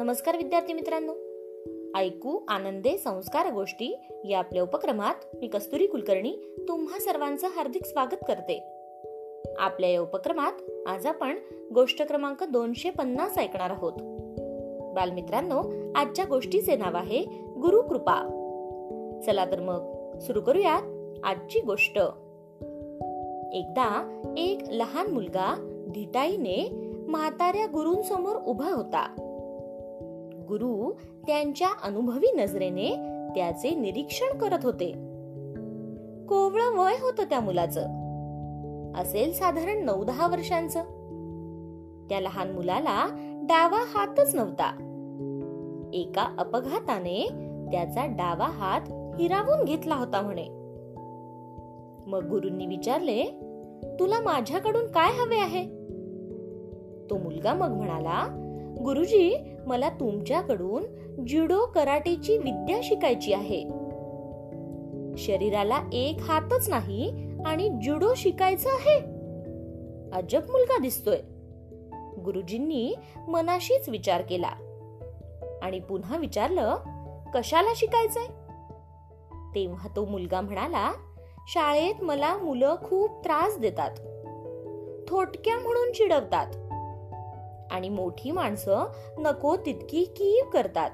नमस्कार विद्यार्थी मित्रांनो. ऐकू आनंदे संस्कार गोष्टी या आपल्या उपक्रमात मी कस्तुरी कुलकर्णी तुम्हा सर्वांचं हार्दिक स्वागत करते. आपल्या या उपक्रमात आज आपण गोष्ट क्रमांक दोनशे पन्नास ऐकणार आहोत. बालमित्रांनो आजच्या गोष्टीचे नाव आहे गुरुकृपा चला तर मग सुरू करूयात आजची गोष्ट. एकदा एक लहान मुलगा धिटाईने म्हाताऱ्या गुरूंसमोर उभा होता. गुरु त्यांच्या अनुभवी नजरेने त्याचे निरीक्षण करत होते. कोवळ वय होत त्या मुलाचं. असेल साधारण नऊ दहा वर्षांचं. त्या लहान मुलाला डावा हातच नव्हता. एका अपघाताने त्याचा डावा हात हिरावून घेतला होता म्हणे. मग गुरुंनी विचारले तुला माझ्याकडून काय हवे आहे? तो मुलगा मग म्हणाला गुरुजी मला तुमच्याकडून जुडो कराटेची विद्या शिकायची आहे. शरीराला एक हातच नाही आणि जुडो शिकायचं आहे. अजब मुलगा दिसतोय. गुरुजींनी मनाशीच विचार केला. आणि पुन्हा विचारलं कशाला शिकायचंय? तेव्हा तो मुलगा म्हणाला शाळेत मला मुलं खूप त्रास देतात. थोटक्या म्हणून चिडवतात. आणि मोठी माणसं नको तितकी कीव करतात.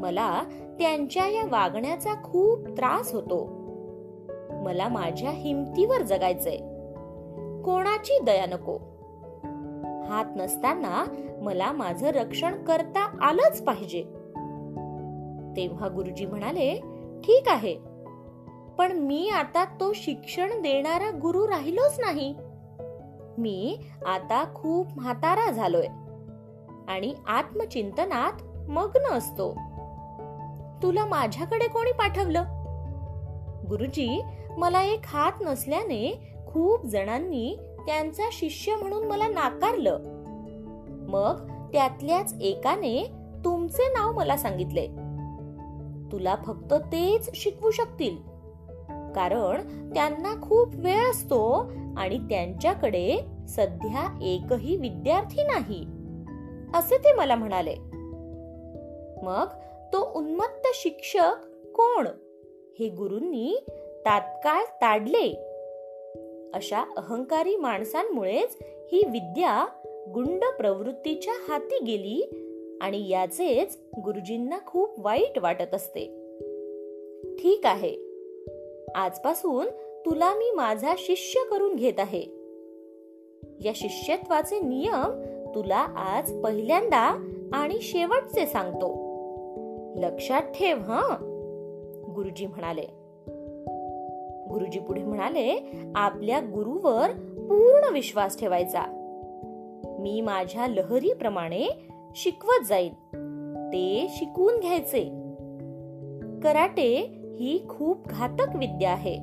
मला त्यांच्या या वागण्याचा खूप त्रास होतो. मला माझ्या हिमतीवर जगायचंय. कोणाची दया नको? हात नसताना मला माझं रक्षण करता आलंच पाहिजे. तेव्हा गुरुजी म्हणाले ठीक आहे. पण मी आता तो शिक्षण देणारा गुरु राहिलोच नाही. मी आता खूप म्हातारा झालोय. आणि आत्मचिंतनात मग्न असतो. तुला माझ्याकडे कोणी पाठवलं? गुरुजी मला एक हात नसल्याने खूप जणांनी त्यांचा शिष्य म्हणून मला नाकारलं. मग त्यातल्याच एकाने तुमचे नाव मला सांगितले. तुला फक्त तेच शिकवू शकतील. कारण त्यांना खूप वेळ असतो आणि त्यांच्याकडे सध्या एकही विद्यार्थी नाही. असे ते मला म्हणाले. मग तो उन्मत्त शिक्षक कोण? हे गुरूंनी तात्काळ ताडले. अशा अहंकारी माणसांमुळेच ही विद्या गुंड प्रवृत्तीच्या हाती गेली आणि याचेच गुरुजींना खूप वाईट वाटत असते. ठीक आहे आजपासून तुला मी माझा शिष्य करून घेत आहे. या शिष्यत्वाचे नियम तुला आज पहिल्यांदा आणि शेवटचे सांगतो. लक्षात ठेव ह? गुरुजी म्हणाले. गुरुजी पुढे म्हणाले आपल्या गुरुवर पूर्ण विश्वास ठेवायचा. मी माझ्या लहरीप्रमाणे शिकवत जाईन. ते शिकून घ्यायचे. कराटे ही खूप घातक विद्या आहे.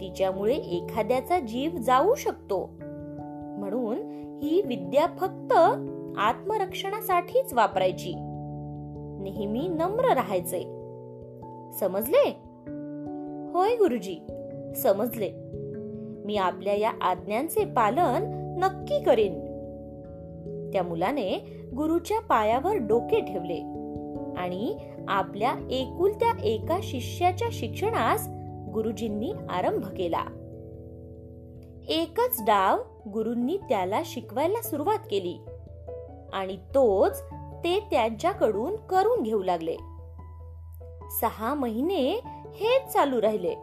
तिच्यामुळे एखाद्याचा जीव जाऊ शकतो. म्हणून ही विद्या फक्त आत्मरक्षणासाठीच वापरायची. नेहमी नम्र राहायचे. समजले? होय गुरुजी समजले. मी आपल्या या आज्ञांचे पालन नक्की करेन. त्या मुलाने गुरुच्या पायावर डोके ठेवले आणि आपल्या एकुलत्या एका शिष्याच्या शिक्षणास गुरुजींनी आरंभ केला. एकच डाव गुरुंनी त्याला शिकवायला सुरुवात केली आणि तोच ते त्यांच्याकडून करून घेऊ लागले. सहा महिने हेच चालू राहिले.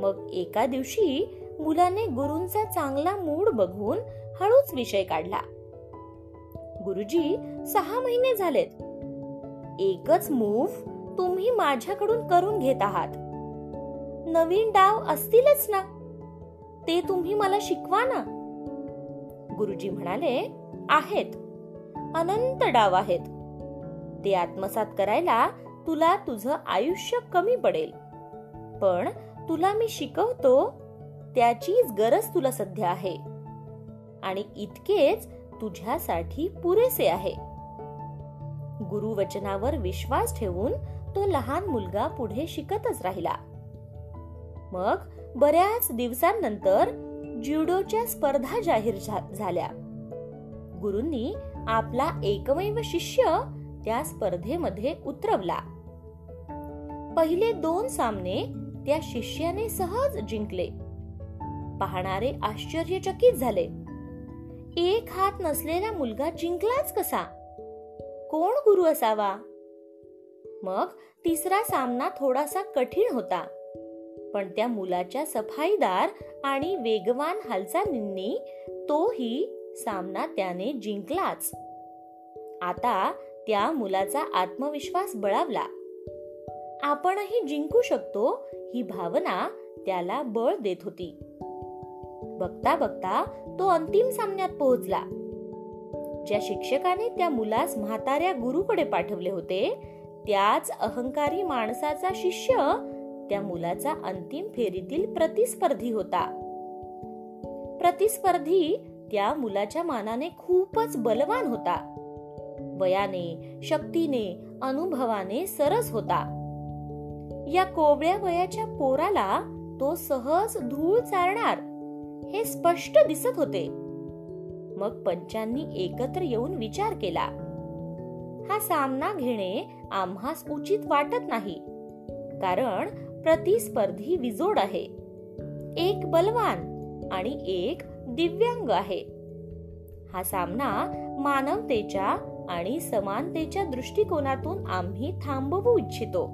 मग एका दिवशी मुलाने गुरुंचा चांगला मूड बघून हळूच विषय काढला. गुरुजी सहा महिने झालेत. एकच मूव्ह तुम्ही माझ्याकडून करून घेत आहात. नवीन डाव असतीलच ना? ते तुम्ही मला शिकवा ना? गुरुजी म्हणाले आहेत. अनंत डाव आहेत. ते आत्मसात करायला तुला तुझं आयुष्य कमी पडेल. पण तुला मी शिकवतो त्याचीच गरज तुला सध्या आहे. आणि इतकेच तुझ्यासाठी पुरेसे आहे. गुरुवचनावर विश्वास ठेवून तो लहान मुलगा पुढे शिकतच राहिला. मग बऱ्याच दिवसांनंतर ज्युडोच्या स्पर्धा जाहीर झाल्या. गुरुंनी आपला एकमेव शिष्य त्या स्पर्धेमध्ये उतरवला. पहिले दोन सामने त्या शिष्याने सहज जिंकले. पाहणारे आश्चर्यचकित झाले. एक हात नसलेला मुलगा जिंकलाच कसा? कोण गुरु असावा? मग तिसरा सामना थोडासा कठीण होता. पण त्या मुलाच्या सफाईदार आणि वेगवान हालचालींनी तोही सामना त्याने जिंकलाच. आता त्या मुलाचा आत्मविश्वास बळावला. आपणही जिंकू शकतो ही भावना त्याला बळ देत होती. बघता बघता तो अंतिम सामन्यात पोहोचला. ज्या शिक्षकाने त्या मुलास म्हाताऱ्या गुरुकडे पाठवले होते त्याच अहंकारी माणसाचा शिष्य त्या मुलाचा अंतिम फेरीतील प्रतिस्पर्धी होता. प्रतिस्पर्धी त्या मुलाच्या मानाने खूपच बलवान होता. वयाने शक्तीने अनुभवाने सरस होता. या कोवळ्या वयाच्या पोराला तो सहज धूळ चारणार हे स्पष्ट दिसत होते. मग पंचांनी एकत्र येऊन विचार केला. हा सामना घेणे आम्हास उचित वाटत नाही. कारण प्रतिस्पर्धी विजोड आहे. एक बलवान आणि एक दिव्यांग आहे. हा सामना मानवतेच्या आणि समानतेच्या दृष्टिकोनातून आम्ही थांबवू इच्छितो.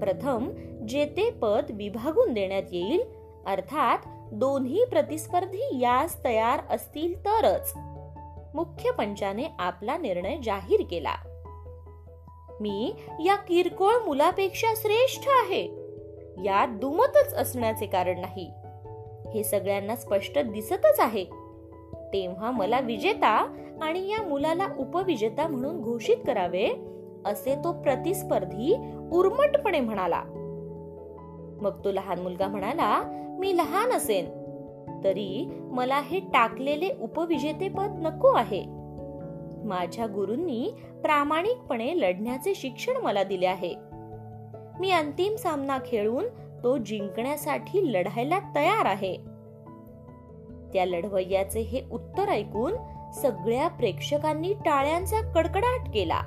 प्रथम जेते पद विभागून देण्यात येईल अर्थात दोन्ही प्रतिस्पर्धी यास तयार असतील तरच. मुख्य पंचाने आपला निर्णय जाहीर केला. मी या किरकोळ मुलापेक्षा श्रेष्ठ आहे. यात दुमतच असण्याचे कारण नाही. हे सगळ्यांना स्पष्ट दिसतच आहे. तेव्हा मला विजेता आणि या मुलाला उपविजेता म्हणून घोषित करावे असे तो प्रतिस्पर्धी उर्मटपणे म्हणाला. मग तो लहान मुलगा म्हणाला मी लहान असेन. तरी मला हे टाकलेले उपविजेतेपद नको आहे. माझ्या गुरूंनी प्रामाणिकपणे लढण्याचे शिक्षण मला दिले आहे. मी अंतिम सामना खेळून तो जिंकण्यासाठी लढायला तयार आहे. त्या लढवय्याचे हे उत्तर ऐकून सगळ्या प्रेक्षकांनी टाळ्यांचा कडकडाट केला.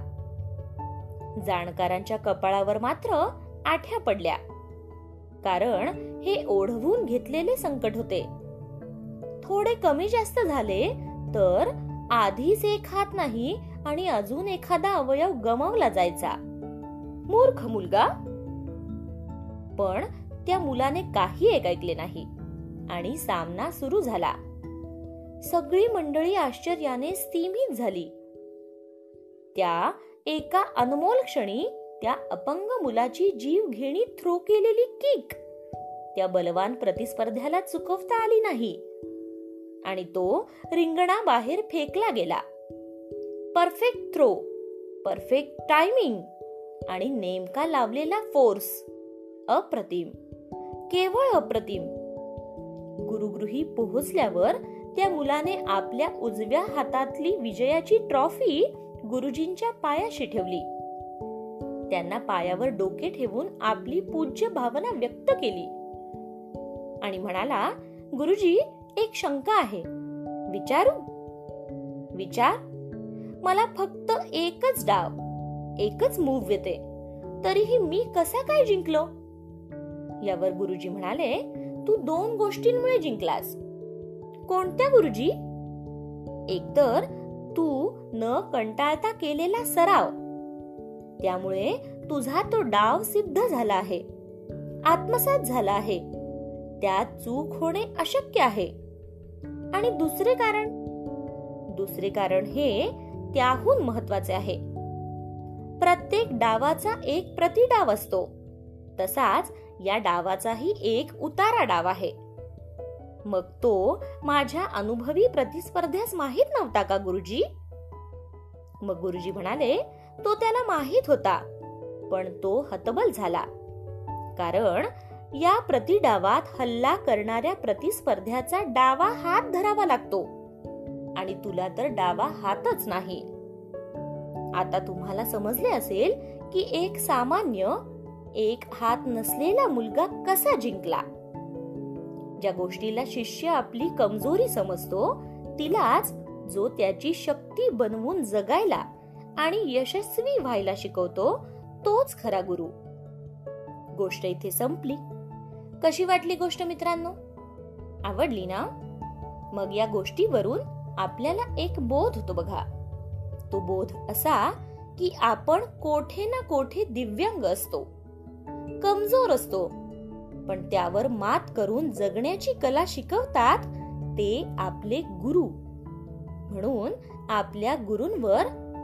जाणकारांच्या कपाळावर मात्र आठ्या पडल्या. कारण हे ओढवून घेतलेले संकट होते. थोडे कमी जास्त झाले तर आधीच एक हात नाही आणि अजून एखादा अवयव गमावला जायचा. मूर्ख मुलगा. पण त्या मुलाने काही एक ऐकले नाही आणि सामना सुरू झाला. सगळी मंडळी आश्चर्याने स्थिमित झाली. त्या एका अनमोल क्षणी त्या अपंग मुलाची जीवघेणी थ्रो केलेली किक. त्या बलवान प्रतिस्पर्ध्याला चुकवता आली नाही. आणि तो रिंगणा बाहेर फेकला गेला. परफेक्ट थ्रो परफेक्ट टायमिंग आणि नेमका लावलेला फोर्स अप्रतिम केवळ अप्रतिम. गुरुगृही पोहोचल्यावर त्या मुलाने आपल्या उजव्या हातातली विजयाची ट्रॉफी गुरुजींच्या पायाशी ठेवली. त्यांना पायावर डोके ठेवून आपली पूज्य भावना व्यक्त केली. आणि म्हणाला गुरुजी एक शंका आहे. विचारू? विचार. मला फक्त एकच डाव एकच मूव येते. तरीही मी कसा काय जिंकलो? यावर गुरुजी म्हणाले तू दोन गोष्टींमुळे जिंकलास. कोणत्या गुरुजी? एकतर तू न कंटाळता केलेला सराव त्यामुळे तुझा तो डाव सिद्ध झाला आहे. आत्मसात झाला आहे. त्यात चूक होणे अशक्य आहे. आणि दुसरे कारण? दुसरे कारण हे त्याहून महत्त्वाचे आहे. प्रत्येक डावाचा एक प्रतिडाव असतो. तसाच या डावाचाही एक उतारा डाव आहे. मग तो माझ्या अनुभवी प्रतिस्पर्ध्यास माहीत नव्हता का गुरुजी? मग गुरुजी म्हणाले तो त्याला माहीत होता. पण तो हतबल झाला. कारण या प्रतिडावात हल्ला करणाऱ्या प्रतिस्पर्ध्याचा डावा हात धरावा लागतो. आणि तुला तर डावा हातच नाही. आता तुम्हाला समजले असेल की एक सामान्य एक हात नसलेला मुलगा कसा जिंकला? ज्या गोष्टीला शिष्य आपली कमजोरी समजतो तिलाच जो त्याची शक्ती बनवून जगायला आणि यशस्वी व्हायला शिकवतो तोच खरा गुरु. गोष्ट इथे संपली. कशी वाटली गोष्ट मित्रांनो? आवडली ना? मग या गोष्टीवरून आपल्याला एक बोध होतो बघा. तो बोध असा की आपण कोठे ना कोठे दिव्यांग असतो. कमजोर असतो. पण त्यावर मात करून जगण्याची कला शिकवतात ते आपले गुरु. म्हणून आपल्या गुरूंवर